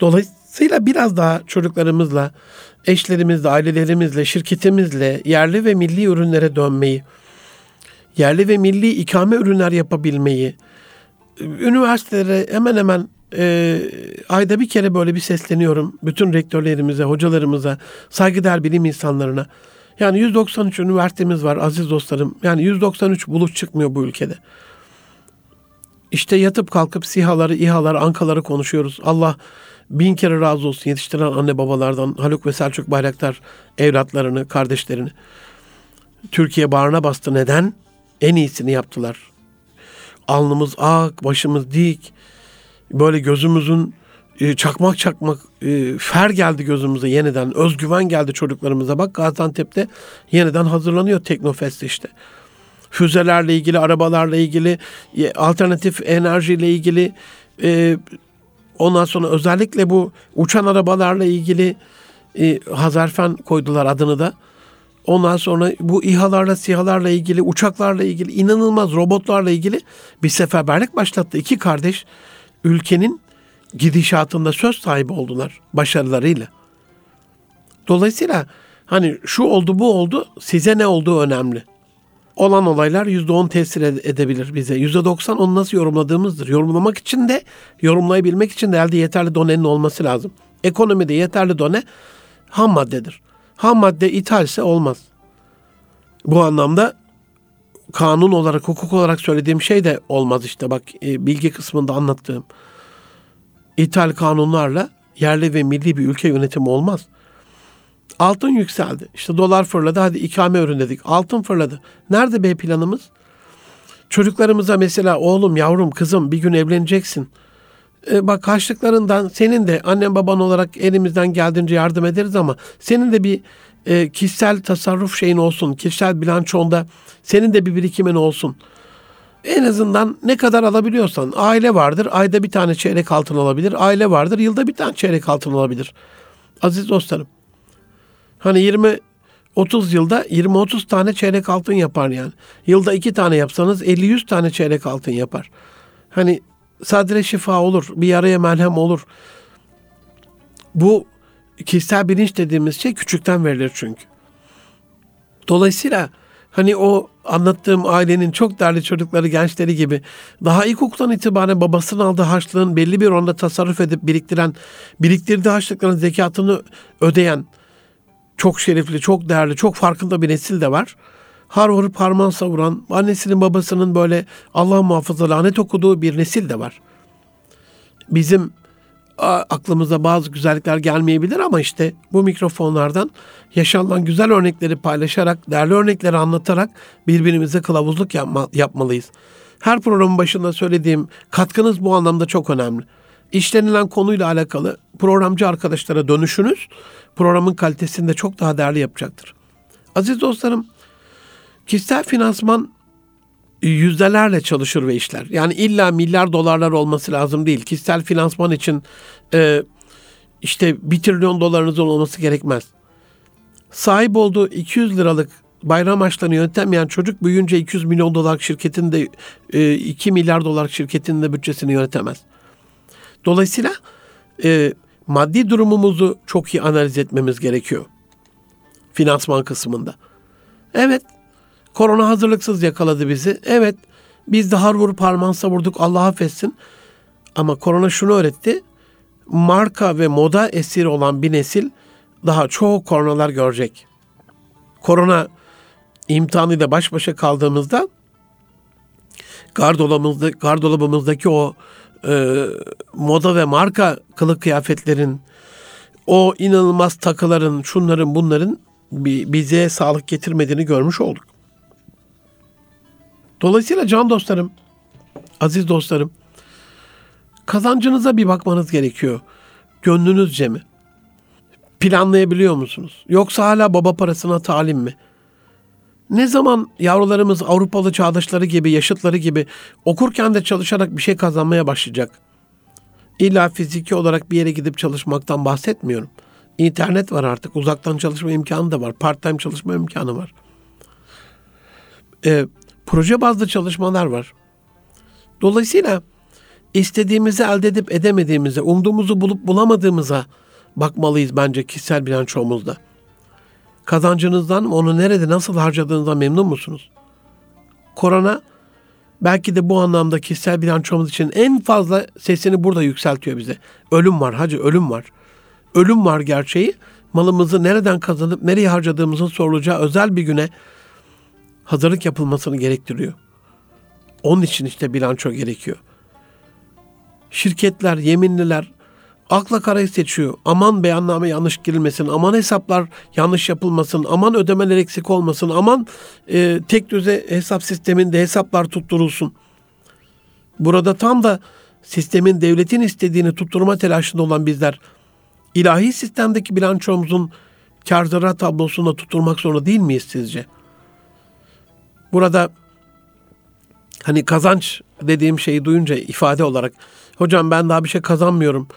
Dolayısıyla biraz daha çocuklarımızla, eşlerimizle, ailelerimizle, şirketimizle yerli ve milli ürünlere dönmeyi, yerli ve milli ikame ürünler yapabilmeyi, üniversitelere hemen hemen e, ayda bir kere böyle bir sesleniyorum. Bütün rektörlerimize, hocalarımıza, saygıdeğer bilim insanlarına. Yani 193 üniversitemiz var aziz dostlarım. Yani 193 buluş çıkmıyor bu ülkede. İşte yatıp kalkıp sihaları, İHA'ları, Ankaları konuşuyoruz. Allah bin kere razı olsun yetiştiren anne babalardan Haluk ve Selçuk Bayraktar evlatlarını, kardeşlerini. Türkiye bağrına bastı. Neden? En iyisini yaptılar. Alnımız ak, başımız dik. Böyle gözümüzün e, çakmak çakmak e, fer geldi gözümüze yeniden. Özgüven geldi çocuklarımıza. Bak Gaziantep'te yeniden hazırlanıyor Teknofest işte. Füzelerle ilgili, arabalarla ilgili, e, alternatif enerjiyle ilgili, ondan sonra özellikle bu uçan arabalarla ilgili Hazarfen koydular adını da. Ondan sonra bu İHA'larla, SİHA'larla ilgili, uçaklarla ilgili, inanılmaz robotlarla ilgili bir seferberlik başlattı. İki kardeş ülkenin gidişatında söz sahibi oldular başarılarıyla. Dolayısıyla hani şu oldu bu oldu size ne olduğu önemli. Olan olaylar yüzde on tesir edebilir bize. Yüzde doksan onu nasıl yorumladığımızdır. Yorumlamak için de yorumlayabilmek için de elde yeterli donenin olması lazım. Ekonomide yeterli done ham maddedir. Ham madde ithalse olmaz. Bu anlamda kanun olarak, hukuk olarak söylediğim şey de olmaz işte. Bak e, bilgi kısmında anlattığım ithal kanunlarla yerli ve milli bir ülke yönetimi olmaz. Altın yükseldi. İşte dolar fırladı. Hadi ikame ürün dedik. Altın fırladı. Nerede B planımız? Çocuklarımıza mesela oğlum, yavrum, kızım bir gün evleneceksin. Ee, bak harçlıklarından senin de annen baban olarak elimizden geldiğince yardım ederiz ama senin de bir e, kişisel tasarruf şeyin olsun. Kişisel bilançonda senin de bir birikimin olsun.'' En azından ne kadar alabiliyorsan aile vardır. Ayda bir tane çeyrek altın alabilir. Aile vardır. Yılda bir tane çeyrek altın alabilir. Aziz dostlarım. Hani 20 30 yılda 20-30 tane çeyrek altın yapar yani. Yılda iki tane yapsanız 50-100 tane çeyrek altın yapar. Hani sadre şifa olur, bir yaraya melhem olur. Bu kişisel bilinç dediğimiz şey küçükten verilir çünkü. Dolayısıyla Hani o anlattığım ailenin çok değerli çocukları, gençleri gibi daha ilkokuldan itibaren babasının aldığı harçlığın belli bir oranda tasarruf edip biriktiren, biriktirdiği harçlıkların zekatını ödeyen çok şerefli, çok değerli, çok farkında bir nesil de var. Har vurup harman savuran, annesinin babasının böyle Allah muhafaza lanet okuduğu bir nesil de var. Bizim aklımıza bazı güzellikler gelmeyebilir ama işte bu mikrofonlardan yaşanılan güzel örnekleri paylaşarak, değerli örnekleri anlatarak birbirimize kılavuzluk yapma, yapmalıyız. Her programın başında söylediğim katkınız bu anlamda çok önemli. İşlenilen konuyla alakalı programcı arkadaşlara dönüşünüz programın kalitesini de çok daha değerli yapacaktır. Aziz dostlarım, kişisel finansman yüzdelerle çalışır ve işler. Yani illa milyar dolarlar olması lazım değil. Kişisel finansman için e, işte bir trilyon dolarınızın olması gerekmez. Sahip olduğu 200 liralık bayram harçlarını yönetemeyen çocuk büyüyünce 200 milyon dolar şirketinde e, 2 milyar dolar şirketinde bütçesini yönetemez. Dolayısıyla e, maddi durumumuzu çok iyi analiz etmemiz gerekiyor. Finansman kısmında. Evet Korona hazırlıksız yakaladı bizi. Evet biz de har vurup harman savurduk Allah affetsin. Ama korona şunu öğretti. Marka ve moda esiri olan bir nesil daha çok koronalar görecek. Korona imtihanıyla baş başa kaldığımızda gardolabımızda, gardolabımızdaki o e, moda ve marka kılık kıyafetlerin, o inanılmaz takıların, şunların bunların bize sağlık getirmediğini görmüş olduk. Dolayısıyla can dostlarım, aziz dostlarım, kazancınıza bir bakmanız gerekiyor. Gönlünüzce mi? Planlayabiliyor musunuz? Yoksa hala baba parasına talim mi? Ne zaman yavrularımız Avrupalı çağdaşları gibi, yaşıtları gibi okurken de çalışarak bir şey kazanmaya başlayacak? İlla fiziki olarak bir yere gidip çalışmaktan bahsetmiyorum. İnternet var artık. Uzaktan çalışma imkanı da var. Part time çalışma imkanı var. Ee, proje bazlı çalışmalar var. Dolayısıyla istediğimizi elde edip edemediğimize, umduğumuzu bulup bulamadığımıza bakmalıyız bence kişisel bilançomuzda. Kazancınızdan onu nerede nasıl harcadığınızdan memnun musunuz? Korona belki de bu anlamda kişisel bilançomuz için en fazla sesini burada yükseltiyor bize. Ölüm var hacı ölüm var. Ölüm var gerçeği. Malımızı nereden kazanıp nereye harcadığımızın sorulacağı özel bir güne hazırlık yapılmasını gerektiriyor. Onun için işte bilanço gerekiyor. Şirketler, yeminliler akla karayı seçiyor. Aman beyanname yanlış girilmesin, aman hesaplar yanlış yapılmasın, aman ödemeler eksik olmasın, aman e, tek düze hesap sisteminde hesaplar tutturulsun. Burada tam da sistemin devletin istediğini tutturma telaşında olan bizler ilahi sistemdeki bilançomuzun kar zarar tablosunda tutturmak zorunda değil miyiz sizce? Burada hani kazanç dediğim şeyi duyunca ifade olarak hocam ben daha bir şey kazanmıyorum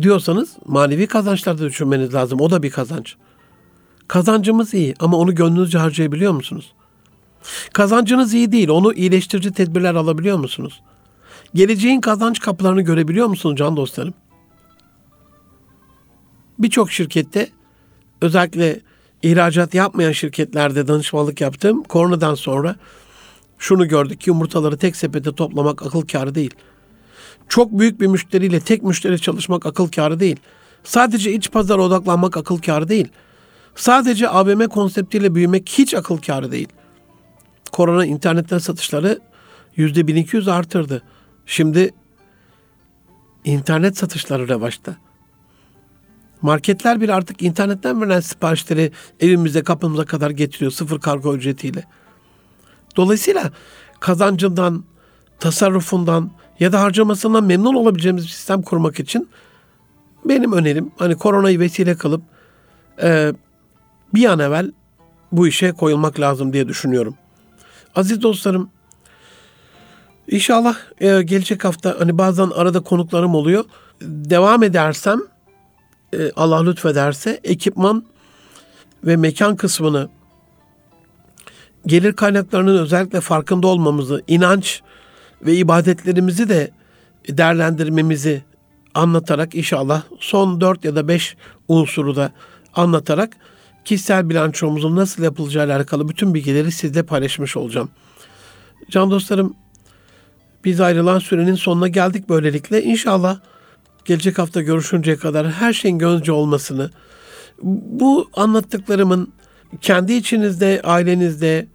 diyorsanız manevi kazançlarda düşünmeniz lazım. O da bir kazanç. Kazancımız iyi ama onu gönlünüzce harcayabiliyor musunuz? Kazancınız iyi değil, onu iyileştirici tedbirler alabiliyor musunuz? Geleceğin kazanç kapılarını görebiliyor musunuz can dostlarım? Birçok şirkette özellikle ihracat yapmayan şirketlerde danışmanlık yaptım. Koronadan sonra şunu gördük yumurtaları tek sepete toplamak akıl kârı değil. Çok büyük bir müşteriyle tek müşteri çalışmak akıl kârı değil. Sadece iç pazara odaklanmak akıl kârı değil. Sadece AVM konseptiyle büyümek hiç akıl kârı değil. Korona internetten satışları yüzde 1200 artırdı. Şimdi internet satışları revaçta. Marketler bile artık internetten verilen siparişleri evimize kapımıza kadar getiriyor sıfır kargo ücretiyle. Dolayısıyla kazancından, tasarrufundan ya da harcamasından memnun olabileceğimiz bir sistem kurmak için benim önerim hani koronayı vesile kılıp e, bir an evvel bu işe koyulmak lazım diye düşünüyorum. Aziz dostlarım inşallah e, gelecek hafta hani bazen arada konuklarım oluyor. Devam edersem e, Allah lütfederse ekipman ve mekan kısmını gelir kaynaklarının özellikle farkında olmamızı, inanç ve ibadetlerimizi de değerlendirmemizi anlatarak inşallah son dört ya da beş unsuru da anlatarak kişisel bilançomuzun nasıl yapılacağı ile alakalı bütün bilgileri sizle paylaşmış olacağım. Can dostlarım biz ayrılan sürenin sonuna geldik böylelikle. İnşallah gelecek hafta görüşünceye kadar her şeyin gönlünce olmasını, bu anlattıklarımın kendi içinizde, ailenizde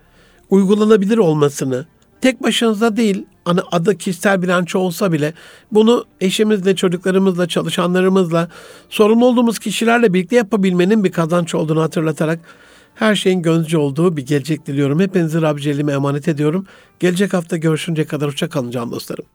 uygulanabilir olmasını, tek başınıza değil, hani adı kişisel bilanço olsa bile bunu eşimizle, çocuklarımızla, çalışanlarımızla, sorumlu olduğumuz kişilerle birlikte yapabilmenin bir kazanç olduğunu hatırlatarak her şeyin gönlünce olduğu bir gelecek diliyorum. Hepinizi Rabbi Celle'ime emanet ediyorum. Gelecek hafta görüşünceye kadar hoşça kalın can dostlarım.